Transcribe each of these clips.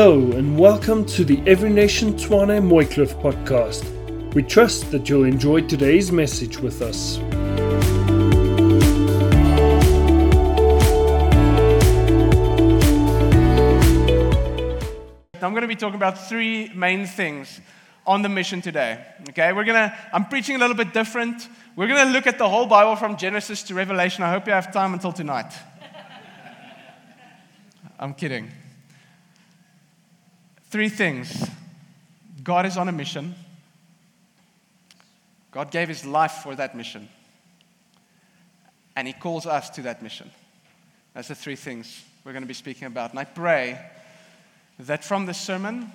Hello and welcome to the Every Nation Tshwane Mooikloof podcast. We trust that you'll enjoy today's message with us. I'm going to be talking about three main things on the mission today. Okay, we're to, I'm preaching a little bit different. We're going to look at the whole Bible from Genesis to Revelation. I hope you have time until tonight. I'm kidding. Three things God is on a mission, God gave his life for that mission, and he calls us to that mission. That's the three things we're going to be speaking about. And I pray that from this sermon,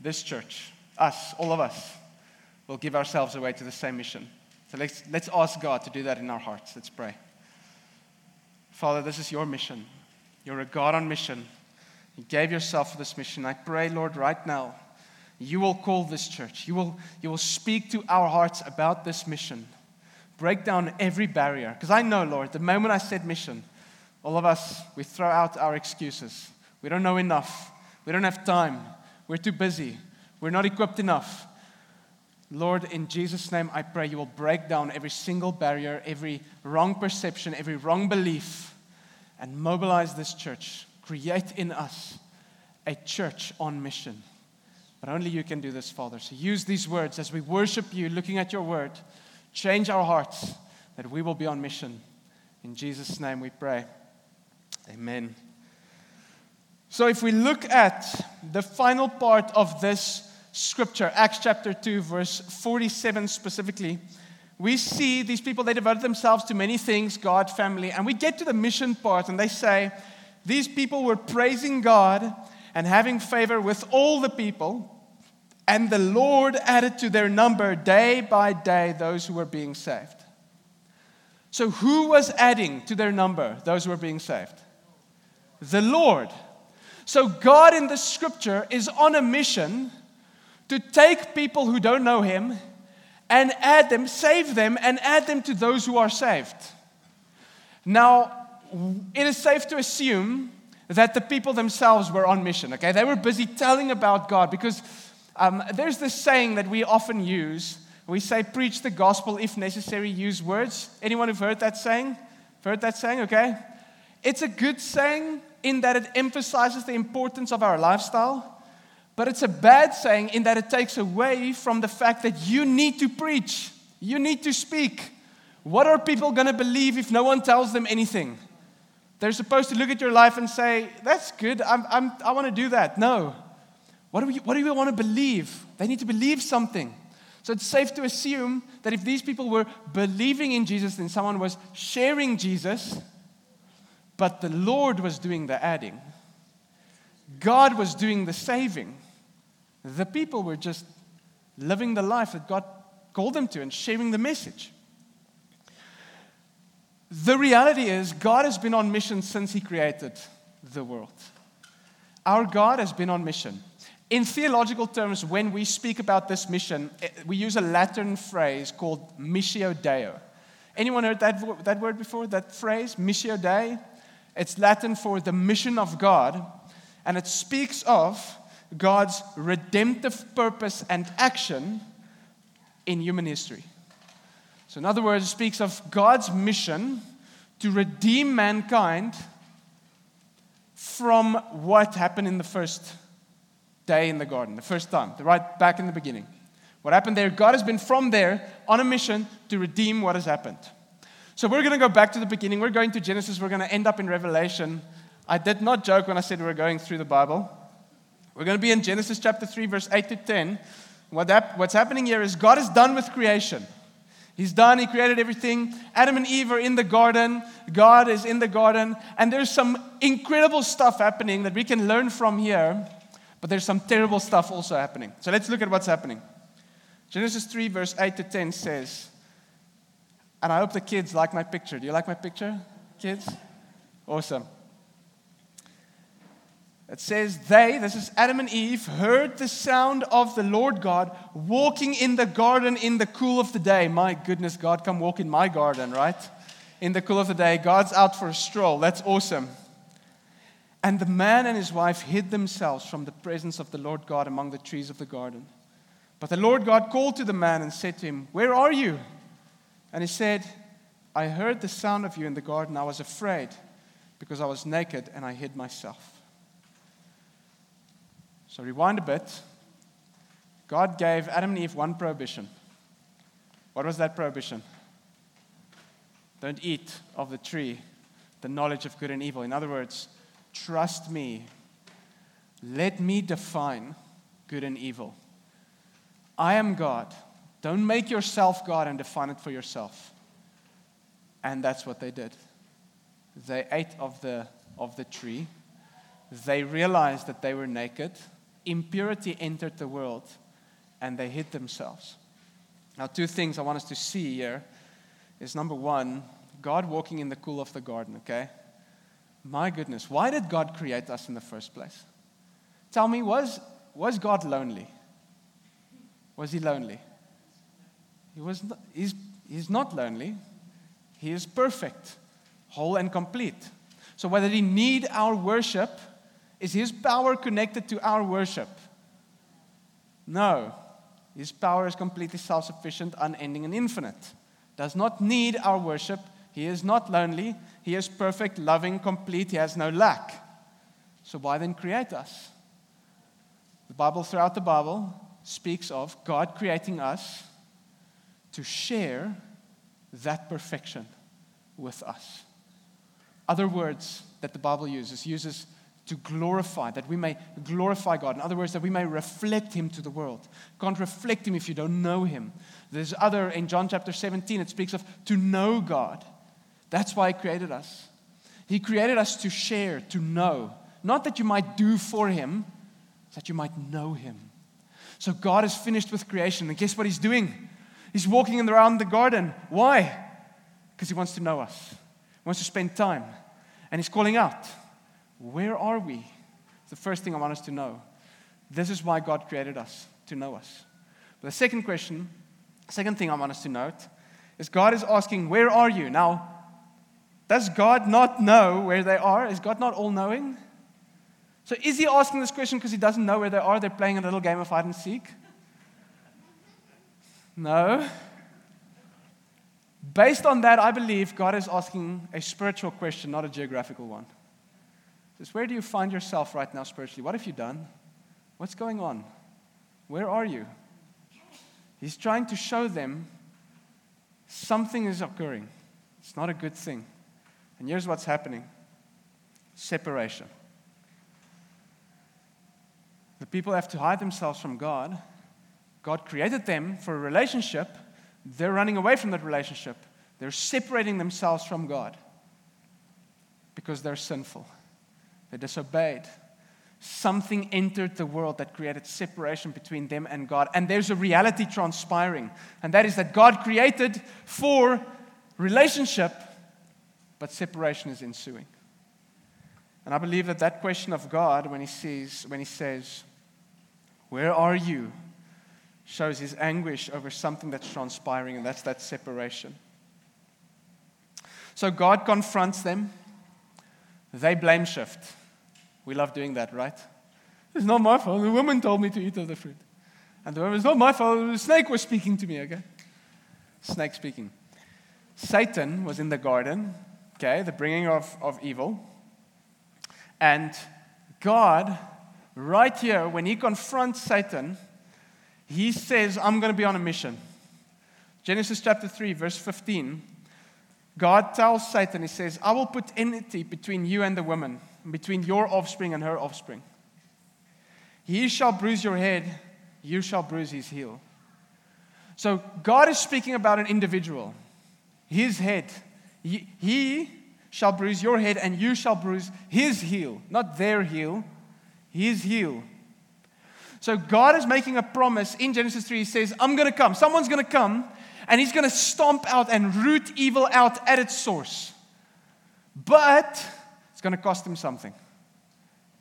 this church, us, all of us, will give ourselves away to the same mission. So let's, let's ask God to do that in our hearts. Let's pray. Father, this is your mission. You're a God on mission. You gave yourself for this mission. I pray, Lord, right now, you will call this church. You will, you will speak to our hearts about this mission. Break down every barrier. Because I know, Lord, the moment I said mission, all of us, we throw out our excuses. We don't know enough. We don't have time. We're too busy. We're not equipped enough. Lord, in Jesus' name, I pray you will break down every single barrier, every wrong perception, every wrong belief, and mobilize this church. Create in us a church on mission. But only you can do this, Father. So use these words as we worship you, looking at your word. Change our hearts that we will be on mission. In Jesus' name we pray. Amen. So, if we look at the final part of this scripture, Acts chapter 2, verse 47 specifically, we see these people, they devoted themselves to many things God, family, and we get to the mission part, and they say, These people were praising God and having favor with all the people, and the Lord added to their number day by day those who were being saved. So, who was adding to their number those who were being saved? The Lord. So, God in the scripture is on a mission to take people who don't know Him and add them, save them, and add them to those who are saved. Now, it is safe to assume that the people themselves were on mission, okay? They were busy telling about God because um, there's this saying that we often use. We say, preach the gospel, if necessary, use words. Anyone who've heard that saying? Heard that saying, okay? It's a good saying in that it emphasizes the importance of our lifestyle, but it's a bad saying in that it takes away from the fact that you need to preach, you need to speak. What are people going to believe if no one tells them anything? They're supposed to look at your life and say, That's good, I'm, I'm, i want to do that. No. What do, we, what do we want to believe? They need to believe something. So it's safe to assume that if these people were believing in Jesus, then someone was sharing Jesus, but the Lord was doing the adding. God was doing the saving. The people were just living the life that God called them to and sharing the message. The reality is, God has been on mission since He created the world. Our God has been on mission. In theological terms, when we speak about this mission, eh, we use a Latin phrase called missio Dei. Anyone heard that, that word before? That phrase, missio Dei? It's Latin for the mission of God, and it speaks of God's redemptive purpose and action in human history. So, in other words, it speaks of God's mission to redeem mankind from what happened in the first day in the garden, the first time, right back in the beginning. What happened there? God has been from there on a mission to redeem what has happened. So we're going to go back to the beginning. We're going to Genesis. We're going to end up in Revelation. I did not joke when I said we were going through the Bible. We're going to be in Genesis chapter 3, verse 8 to 10. What that, what's happening here is God is done with creation. He's done, He created everything. Adam and Eve are in the garden. God is in the garden. And there's some incredible stuff happening that we can learn from here, but there's some terrible stuff also happening. So let's look at what's happening. Genesis 3, verse 8 to 10 says, and I hope the kids like my picture. Do you like my picture, kids? Awesome. It says, They, this is Adam and Eve, heard the sound of the Lord God walking in the garden in the cool of the day. My goodness, God, come walk in my garden, right? In the cool of the day. God's out for a stroll. That's awesome. And the man and his wife hid themselves from the presence of the Lord God among the trees of the garden. But the Lord God called to the man and said to him, Where are you? And he said, I heard the sound of you in the garden. I was afraid because I was naked and I hid myself. So rewind a bit. God gave Adam and Eve one prohibition. What was that prohibition? Don't eat of the tree, the knowledge of good and evil. In other words, trust me. Let me define good and evil. I am God. Don't make yourself God and define it for yourself. And that's what they did. They ate of the, of the tree. They realized that they were naked. Impurity entered the world, and they hid themselves. Now, two things I want us to see here is number one, God walking in the cool of the garden, okay? My goodness, why did God create us in the first place? Tell me, was, was God lonely? Was he lonely? He was not, he's, he's not lonely. He is perfect, whole and complete. So whether he need our worship, is his power connected to our worship? No. His power is completely self-sufficient, unending and infinite. Does not need our worship. He is not lonely. He is perfect, loving, complete. He has no lack. So why then create us? The Bible throughout the Bible speaks of God creating us to share that perfection with us. Other words that the Bible uses uses to glorify, that we may glorify God. In other words, that we may reflect Him to the world. can't reflect Him if you don't know Him. There's other, in John chapter 17, it speaks of to know God. That's why He created us. He created us to share, to know. Not that you might do for Him, that you might know Him. So God is finished with creation. And guess what He's doing? He's walking around the garden. Why? Because He wants to know us, He wants to spend time. And He's calling out, Where are we? It's the first thing I want us to know. This is why God created us, to know us. But the second question, second thing I want us to note, is God is asking, Where are you? Now, does God not know where they are? Is God not all knowing? So is he asking this question because he doesn't know where they are? They're playing a little game of hide and seek? No. Based on that, I believe God is asking a spiritual question, not a geographical one. Where do you find yourself right now spiritually? What have you done? What's going on? Where are you? He's trying to show them something is occurring. It's not a good thing. And here's what's happening separation. The people have to hide themselves from God. God created them for a relationship. They're running away from that relationship. They're separating themselves from God because they're sinful. They disobeyed. Something entered the world that created separation between them and God. And there's a reality transpiring. And that is that God created for relationship, but separation is ensuing. And I believe that that question of God, when he, sees, when he says, Where are you? shows his anguish over something that's transpiring, and that's that separation. So God confronts them. They blame shift. We love doing that, right? It's not my fault. The woman told me to eat of the fruit. And the woman, it's not my fault. The snake was speaking to me, okay? Snake speaking. Satan was in the garden, okay, the bringing of, of evil. And God, right here, when he confronts Satan, he says, I'm going to be on a mission. Genesis chapter 3, verse 15. God tells Satan, He says, I will put enmity between you and the woman, between your offspring and her offspring. He shall bruise your head, you shall bruise his heel. So God is speaking about an individual, his head. He, he shall bruise your head, and you shall bruise his heel, not their heel, his heel. So God is making a promise in Genesis 3. He says, I'm going to come. Someone's going to come and he's going to stomp out and root evil out at its source. But going to cost him something.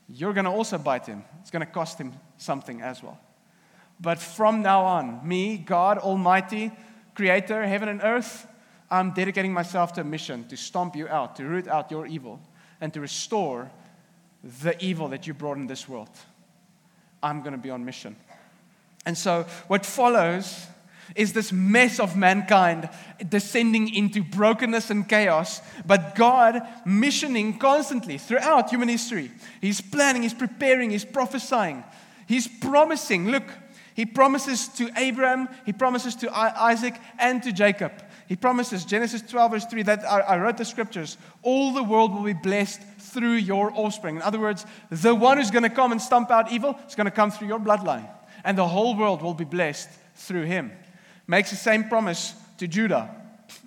You're going to also bite him. It's going to cost him something as well. But from now on, me, God Almighty, Creator, heaven and earth, I'm dedicating myself to a mission to stomp you out, to root out your evil, and to restore the evil that you brought in this world. I'm going to be on mission. And so, what follows is this mess of mankind descending into brokenness and chaos, but God missioning constantly throughout human history. He's planning, He's preparing, He's prophesying, He's promising. Look, He promises to Abraham, He promises to Isaac, and to Jacob. He promises, Genesis 12, verse 3, that I, I wrote the scriptures, all the world will be blessed through your offspring. In other words, the one who's going to come and stomp out evil is going to come through your bloodline, and the whole world will be blessed through him. Makes the same promise to Judah,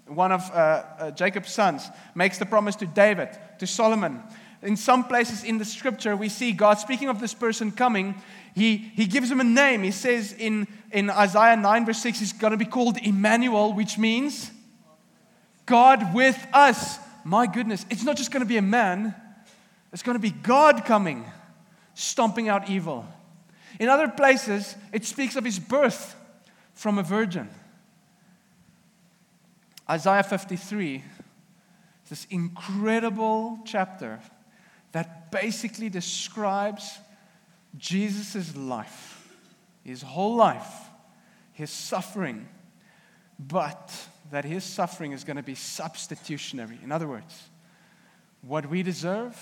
one of uh, uh, Jacob's sons, makes the promise to David, to Solomon. In some places in the scripture, we see God speaking of this person coming. He, he gives him a name. He says in, in Isaiah 9, verse 6, he's going to be called Emmanuel, which means God with us. My goodness, it's not just going to be a man, it's going to be God coming, stomping out evil. In other places, it speaks of his birth from a virgin. Isaiah 53 this incredible chapter that basically describes Jesus' life, his whole life, his suffering, but that his suffering is going to be substitutionary. In other words, what we deserve,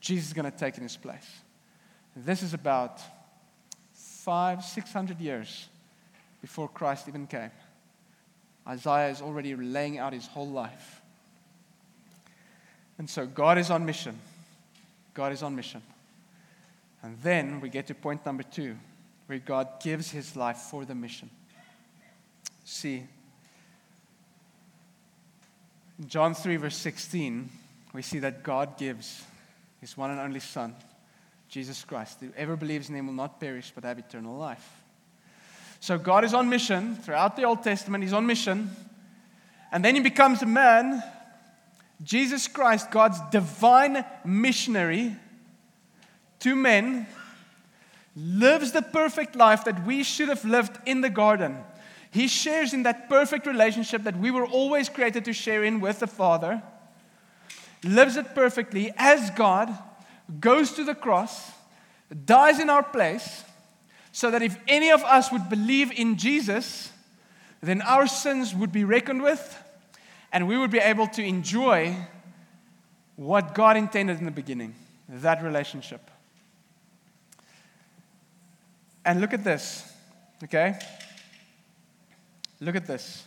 Jesus is going to take in his place. This is about five, six hundred years before Christ even came. Isaiah is already laying out his whole life. And so God is on mission. God is on mission. And then we get to point number two, where God gives his life for the mission. See, in John 3, verse 16, we see that God gives his one and only Son, Jesus Christ. Whoever believes in him will not perish but have eternal life. So God is on mission throughout the Old Testament, he's on mission. And then he becomes a man. Jesus Christ, God's divine missionary to men, lives the perfect life that we should have lived in the garden. He shares in that perfect relationship that we were always created to share in with the Father, lives it perfectly as God, goes to the cross, dies in our place so that if any of us would believe in Jesus, then our sins would be reckoned with and we would be able to enjoy what God intended in the beginning that relationship. And look at this, okay? Look at this.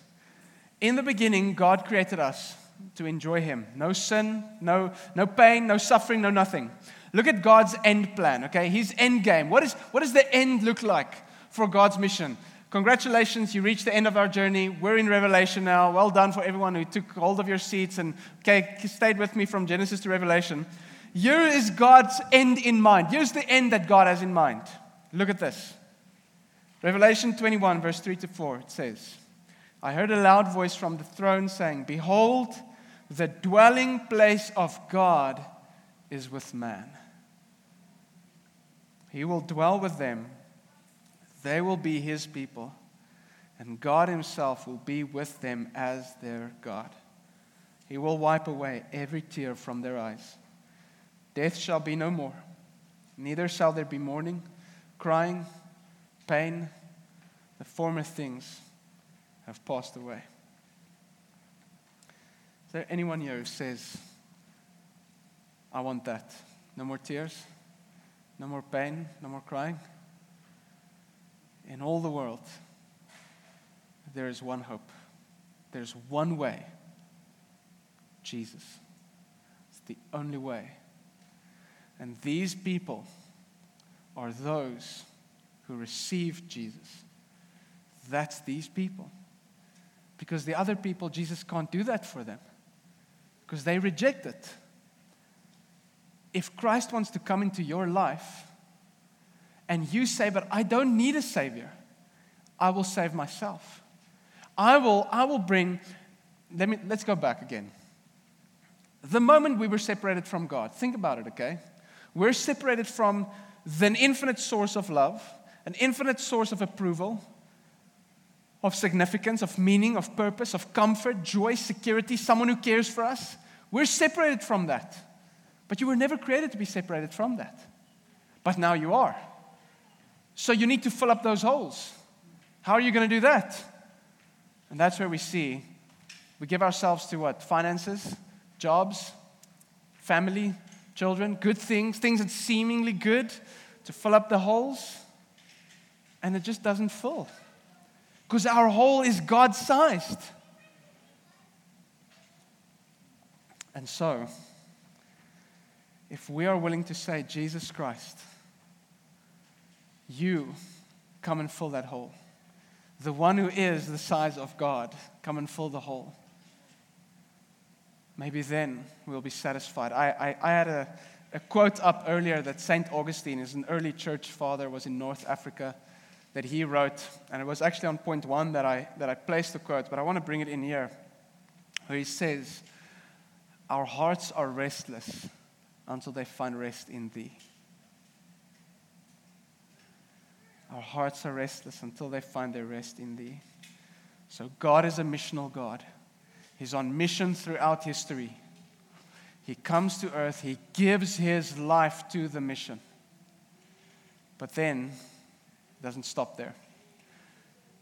In the beginning, God created us to enjoy Him. No sin, no, no pain, no suffering, no nothing. Look at God's end plan, okay? His end game. What, is, what does the end look like for God's mission? Congratulations, you reached the end of our journey. We're in Revelation now. Well done for everyone who took hold of your seats and okay, stayed with me from Genesis to Revelation. Here is God's end in mind. Here's the end that God has in mind. Look at this. Revelation 21, verse 3 to 4, it says, I heard a loud voice from the throne saying, Behold, the dwelling place of God is with man. He will dwell with them, they will be his people, and God himself will be with them as their God. He will wipe away every tear from their eyes. Death shall be no more, neither shall there be mourning, crying, pain. The former things have passed away. Is there anyone here who says, I want that? No more tears? No more pain, no more crying. In all the world, there is one hope. There's one way Jesus. It's the only way. And these people are those who received Jesus. That's these people. Because the other people, Jesus can't do that for them because they reject it if Christ wants to come into your life and you say, But I don't need a Savior, I will save myself. I will, I will bring, let me, let's go back again. The moment we were separated from God, think about it, okay? We're separated from the infinite source of love, an infinite source of approval, of significance, of meaning, of purpose, of comfort, joy, security, someone who cares for us. We're separated from that. But you were never created to be separated from that. But now you are. So you need to fill up those holes. How are you going to do that? And that's where we see we give ourselves to what? Finances, jobs, family, children, good things, things that seemingly good to fill up the holes. And it just doesn't fill. Because our hole is God sized. And so, if we are willing to say, Jesus Christ, you come and fill that hole. The one who is the size of God, come and fill the hole. Maybe then we'll be satisfied. I, I, I had a, a quote up earlier that St. Augustine is an early church father, was in North Africa, that he wrote, and it was actually on point one that I, that I placed the quote, but I want to bring it in here, where he says, Our hearts are restless until they find rest in thee. Our hearts are restless until they find their rest in thee. So God is a missional God. He's on mission throughout history. He comes to earth, he gives his life to the mission. But then doesn't stop there.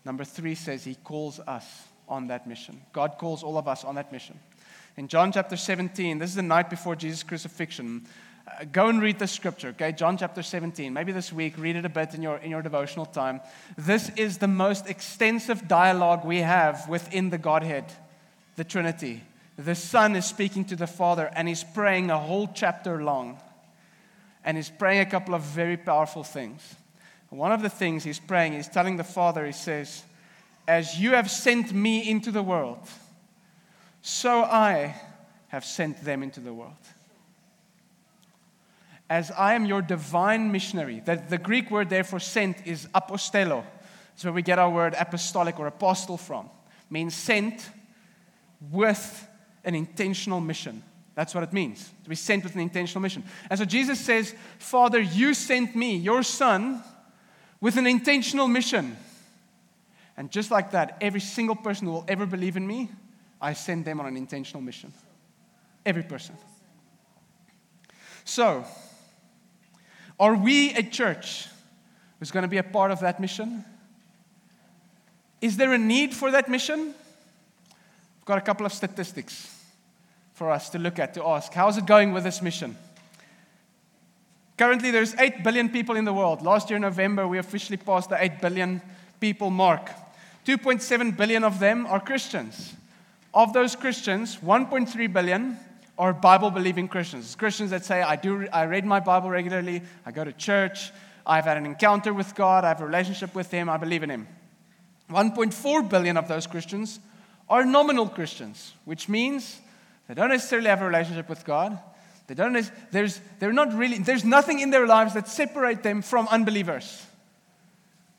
Number three says he calls us on that mission. God calls all of us on that mission. In John chapter 17, this is the night before Jesus' crucifixion. Uh, go and read the scripture, okay? John chapter 17. Maybe this week, read it a bit in your, in your devotional time. This is the most extensive dialogue we have within the Godhead the Trinity. The Son is speaking to the Father and he's praying a whole chapter long. And he's praying a couple of very powerful things. One of the things he's praying, he's telling the Father, he says, As you have sent me into the world, so I have sent them into the world. As I am your divine missionary, that the Greek word there for sent is apostello. It's where we get our word apostolic or apostle from. It means sent with an intentional mission. That's what it means to be sent with an intentional mission. And so Jesus says, Father, you sent me, your son, with an intentional mission. And just like that, every single person who will ever believe in me, I send them on an intentional mission. Every person. So, are we a church who's going to be a part of that mission? Is there a need for that mission? I've got a couple of statistics for us to look at to ask how's it going with this mission? Currently, there's 8 billion people in the world. Last year, in November, we officially passed the 8 billion people mark. 2.7 billion of them are Christians. Of those Christians, 1.3 billion are Bible believing Christians. Christians that say, I, do, I read my Bible regularly, I go to church, I've had an encounter with God, I have a relationship with Him, I believe in Him. 1.4 billion of those Christians are nominal Christians, which means they don't necessarily have a relationship with God. They don't, there's, they're not really, there's nothing in their lives that separate them from unbelievers.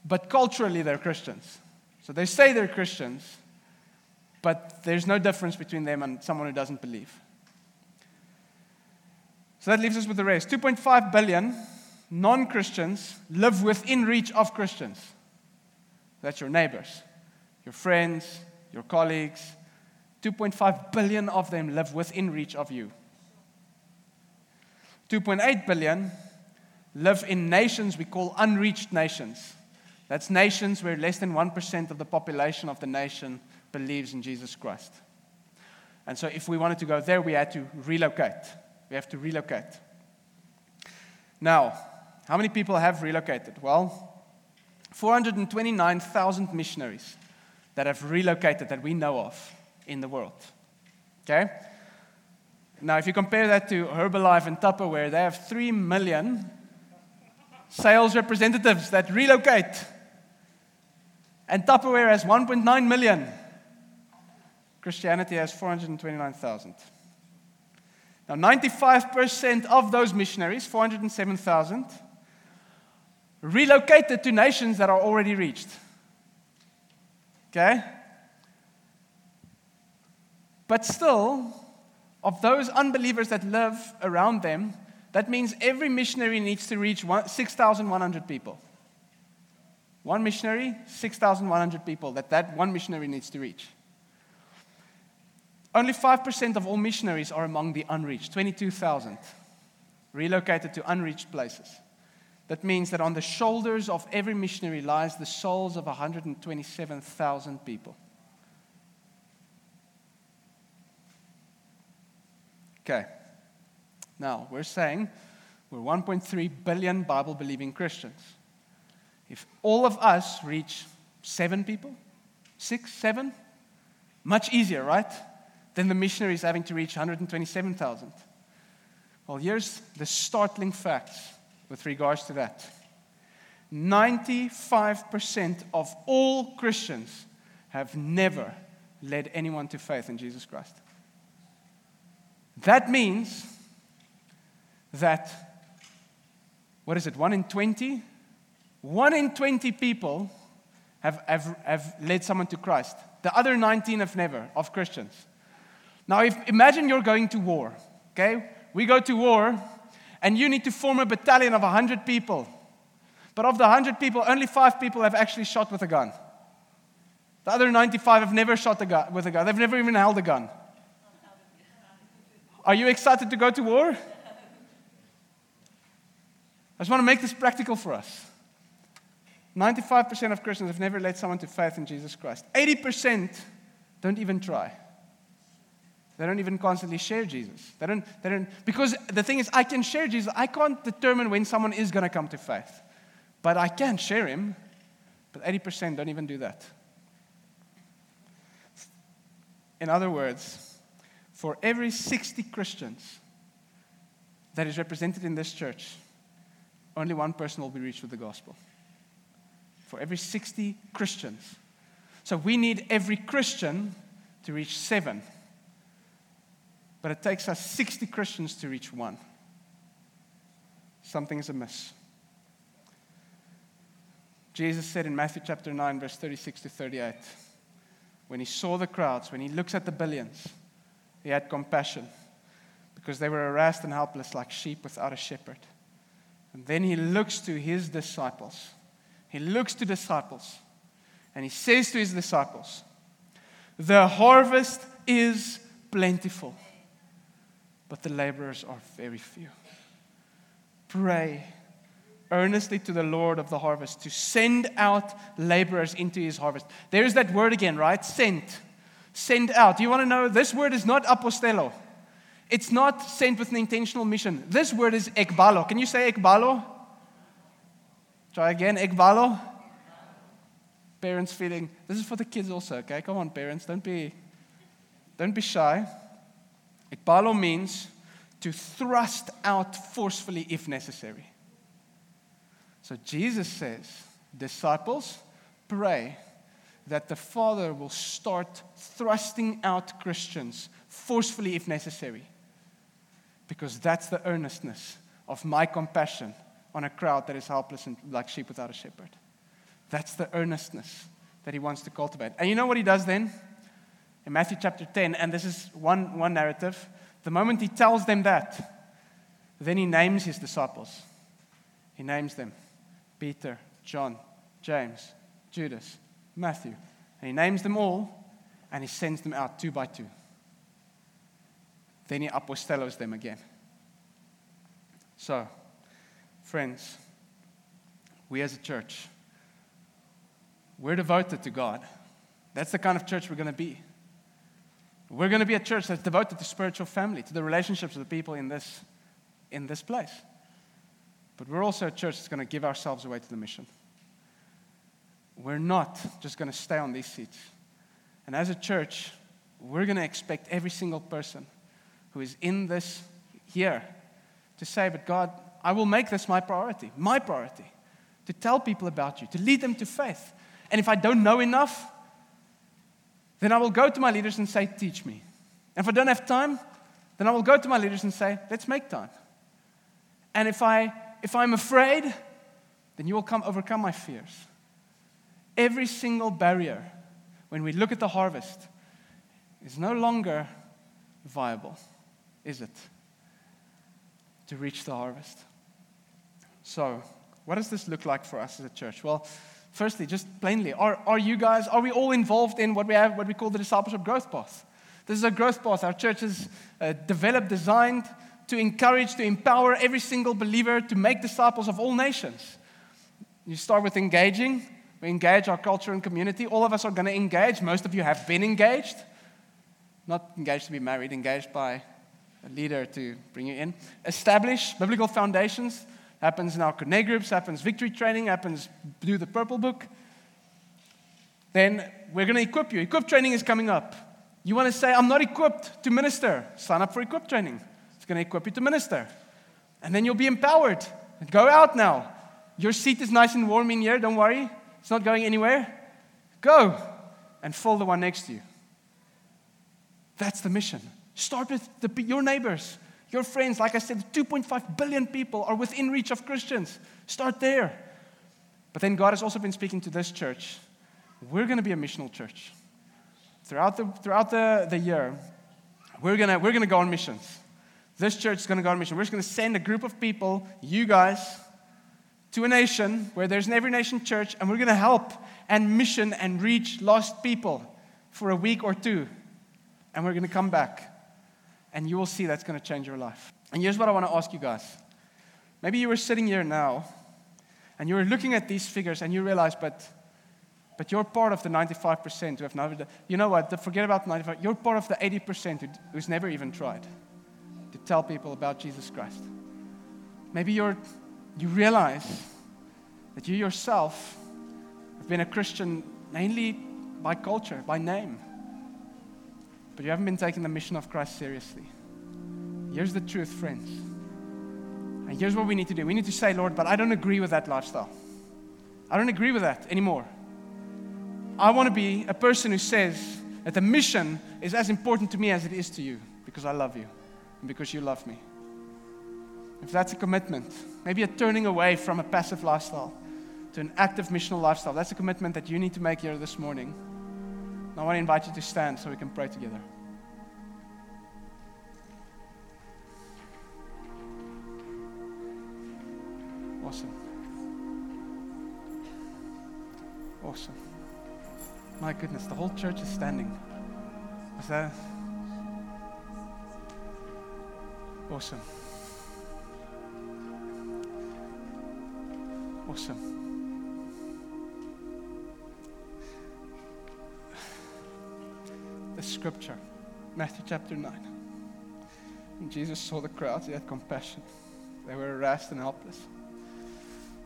But culturally, they're Christians. So they say they're Christians, but there's no difference between them and someone who doesn't believe. So that leaves us with the rest. 2.5 billion non Christians live within reach of Christians. That's your neighbors, your friends, your colleagues. 2.5 billion of them live within reach of you. 2.8 billion live in nations we call unreached nations. That's nations where less than 1% of the population of the nation believes in Jesus Christ. And so, if we wanted to go there, we had to relocate. We have to relocate. Now, how many people have relocated? Well, 429,000 missionaries that have relocated that we know of in the world. Okay? Now, if you compare that to Herbalife and Tupperware, they have 3 million sales representatives that relocate. And Tupperware has 1.9 million. Christianity has 429,000. Now, 95% of those missionaries, 407,000, relocated to nations that are already reached. Okay? But still, of those unbelievers that live around them, that means every missionary needs to reach 6,100 people. One missionary, 6,100 people that that one missionary needs to reach. Only 5% of all missionaries are among the unreached, 22,000. relocated to unreached places. That means that on the shoulders of every missionary lies the souls of 127,000 people. Okay. Now, we're saying we're 1.3 billion Bible believing Christians. If all of us reach seven people, six, seven, much easier, right? Than the missionaries having to reach 127,000. Well, here's the startling facts with regards to that 95% of all Christians have never led anyone to faith in Jesus Christ. That means that, what is it, 1 in 20? 1 in 20 people have, have, have led someone to Christ. The other 19 have never, of Christians. Now, if, imagine you're going to war, okay? We go to war, and you need to form a battalion of 100 people. But of the 100 people, only five people have actually shot with a gun. The other 95 have never shot a gun, with a gun. They've never even held a gun. Are you excited to go to war? I just want to make this practical for us. 95% of Christians have never led someone to faith in Jesus Christ. 80% don't even try. They don't even constantly share Jesus. They don't, they don't, because the thing is, I can share Jesus. I can't determine when someone is going to come to faith, but I can share him. But 80% don't even do that. In other words, for every 60 Christians that is represented in this church, only one person will be reached with the gospel. For every 60 Christians. So we need every Christian to reach seven but it takes us 60 Christians to reach one. Something's amiss. Jesus said in Matthew chapter 9, verse 36 to 38, when he saw the crowds, when he looks at the billions, he had compassion because they were harassed and helpless like sheep without a shepherd. And then he looks to his disciples. He looks to disciples and he says to his disciples, The harvest is plentiful but the laborers are very few. Pray earnestly to the Lord of the harvest to send out laborers into his harvest. There's that word again, right? Sent. Send out. You want to know? This word is not apostello. It's not sent with an intentional mission. This word is ekbalo. Can you say ekbalo? Try again. Ekbalo. Parents feeling. This is for the kids also, okay? Come on, parents. Don't be, don't be shy. Ekbalo means to thrust out forcefully if necessary. So Jesus says, disciples, pray that the Father will start thrusting out Christians forcefully if necessary. Because that's the earnestness of my compassion on a crowd that is helpless and like sheep without a shepherd. That's the earnestness that he wants to cultivate. And you know what he does then? In Matthew chapter 10, and this is one, one narrative. The moment he tells them that, then he names his disciples. He names them Peter, John, James, Judas, Matthew. And he names them all, and he sends them out two by two. Then he apostellos them again. So, friends, we as a church, we're devoted to God. That's the kind of church we're going to be. We're going to be a church that's devoted to spiritual family, to the relationships of the people in this, in this place. But we're also a church that's going to give ourselves away to the mission. We're not just going to stay on these seats. And as a church, we're going to expect every single person who is in this here to say, But God, I will make this my priority, my priority, to tell people about you, to lead them to faith. And if I don't know enough, then I will go to my leaders and say, Teach me. And if I don't have time, then I will go to my leaders and say, Let's make time. And if, I, if I'm afraid, then you will come overcome my fears. Every single barrier, when we look at the harvest, is no longer viable, is it? To reach the harvest. So, what does this look like for us as a church? Well, Firstly, just plainly, are, are you guys, are we all involved in what we have, what we call the discipleship growth path? This is a growth path our church has uh, developed, designed to encourage, to empower every single believer to make disciples of all nations. You start with engaging. We engage our culture and community. All of us are going to engage. Most of you have been engaged. Not engaged to be married, engaged by a leader to bring you in. Establish biblical foundations. Happens in our connect groups, happens victory training, happens do the purple book. Then we're going to equip you. Equip training is coming up. You want to say, I'm not equipped to minister. Sign up for equip training. It's going to equip you to minister. And then you'll be empowered. Go out now. Your seat is nice and warm in here. Don't worry. It's not going anywhere. Go and fill the one next to you. That's the mission. Start with the, your neighbors, your friends. Like I said, 2.5 billion people are within reach of Christians. Start there. But then God has also been speaking to this church. We're going to be a missional church. Throughout the, throughout the, the year, we're going we're gonna go on missions. This church is going to go on mission. We're just going to send a group of people, you guys, to a nation where there's an every nation church, and we're going to help and mission and reach lost people for a week or two. And we're going to come back. And you will see that's going to change your life. And here's what I want to ask you guys. Maybe you were sitting here now and you were looking at these figures and you realize, but, but you're part of the 95% who have never. You know what? Forget about 95. You're part of the 80% who, who's never even tried to tell people about Jesus Christ. Maybe you're, you realize that you yourself have been a Christian mainly by culture, by name, but you haven't been taking the mission of Christ seriously. Here's the truth, friends. And here's what we need to do we need to say, Lord, but I don't agree with that lifestyle. I don't agree with that anymore. I want to be a person who says that the mission is as important to me as it is to you because I love you and because you love me. If that's a commitment, maybe a turning away from a passive lifestyle to an active missional lifestyle, that's a commitment that you need to make here this morning. And I want to invite you to stand so we can pray together. Awesome. Awesome. My goodness, the whole church is standing. Was that? Awesome. Awesome. Scripture, Matthew chapter 9. When Jesus saw the crowds, he had compassion. They were harassed and helpless.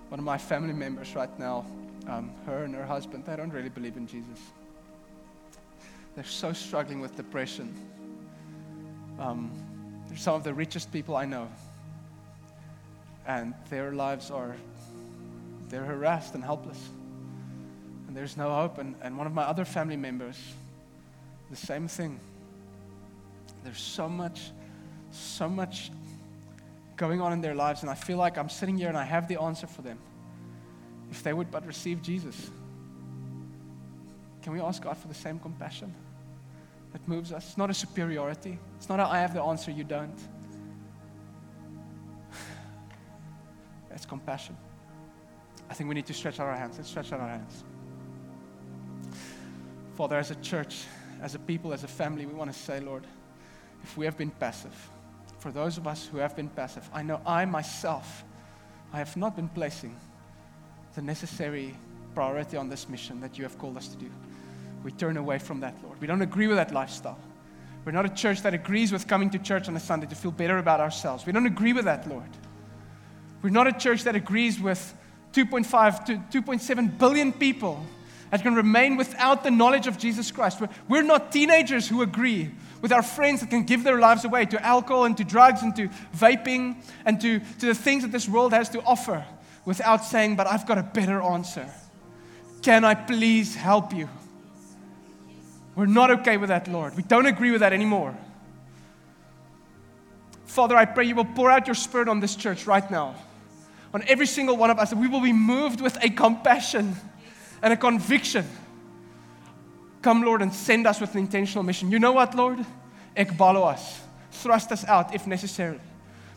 One of my family members right now, um, her and her husband, they don't really believe in Jesus. They're so struggling with depression. Um, they're some of the richest people I know. And their lives are, they're harassed and helpless. And there's no hope. And, and one of my other family members, the same thing. There's so much, so much going on in their lives. And I feel like I'm sitting here and I have the answer for them. If they would but receive Jesus. Can we ask God for the same compassion? that moves us. It's not a superiority. It's not a I have the answer, you don't. It's compassion. I think we need to stretch out our hands. Let's stretch out our hands. Father, as a church, as a people, as a family, we want to say, Lord, if we have been passive, for those of us who have been passive, I know I myself, I have not been placing the necessary priority on this mission that you have called us to do we turn away from that, Lord. We don't agree with that lifestyle. We're not a church that agrees with coming to church on a Sunday to feel better about ourselves. We don't agree with that, Lord. We're not a church that agrees with 2.5 to 2.7 billion people that can remain without the knowledge of Jesus Christ. We're, not teenagers who agree with our friends that can give their lives away to alcohol and to drugs and to vaping and to, to the things that this world has to offer without saying, But I've got a better answer. Can I please help you? We're not okay with that, Lord. We don't agree with that anymore. Father, I pray you will pour out your spirit on this church right now, on every single one of us, that we will be moved with a compassion and a conviction. Come, Lord, and send us with an intentional mission. You know what, Lord? Ekbalo us, thrust us out if necessary,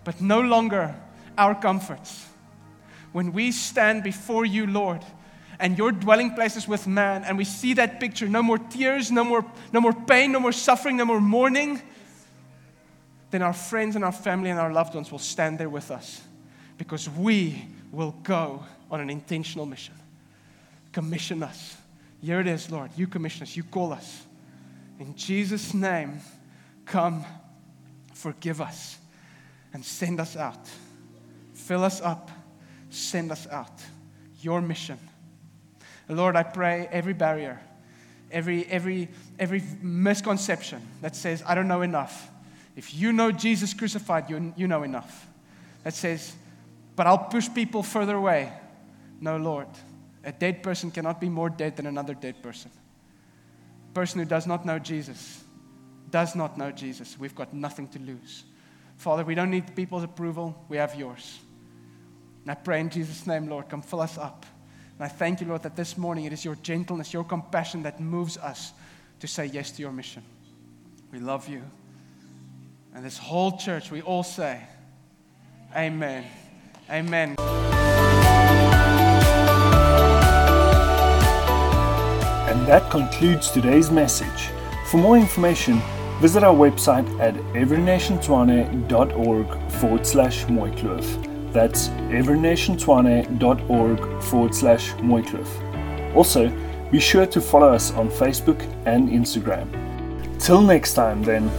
but no longer our comforts. When we stand before you, Lord, and your dwelling places with man. And we see that picture no more tears, no more, no more pain, no more suffering, no more mourning. then our friends and our family and our loved ones will stand there with us because we will go on an intentional mission. Commission us. Here it is, Lord. You commission us. You call us. In Jesus' name, come, forgive us, and send us out. Fill us up, send us out. Your mission. Lord, I pray every barrier, every, every, every misconception that says, I don't know enough. If you know Jesus crucified, you, you know enough. That says, but I'll push people further away. No, Lord. A dead person cannot be more dead than another dead person. A person who does not know Jesus does not know Jesus. We've got nothing to lose. Father, we don't need people's approval, we have yours. And I pray in Jesus' name, Lord, come fill us up. And I thank you, Lord, that this morning it is your gentleness, your compassion that moves us to say yes to your mission. We love you. And this whole church, we all say, Amen. Amen. And that concludes today's message. For more information, visit our website at everynationtshwane.org forward slash Mooikloof. That's everynationtshwane.org forward slash Mooikloof. Also, be sure to follow us on Facebook and Instagram. Till next time, then.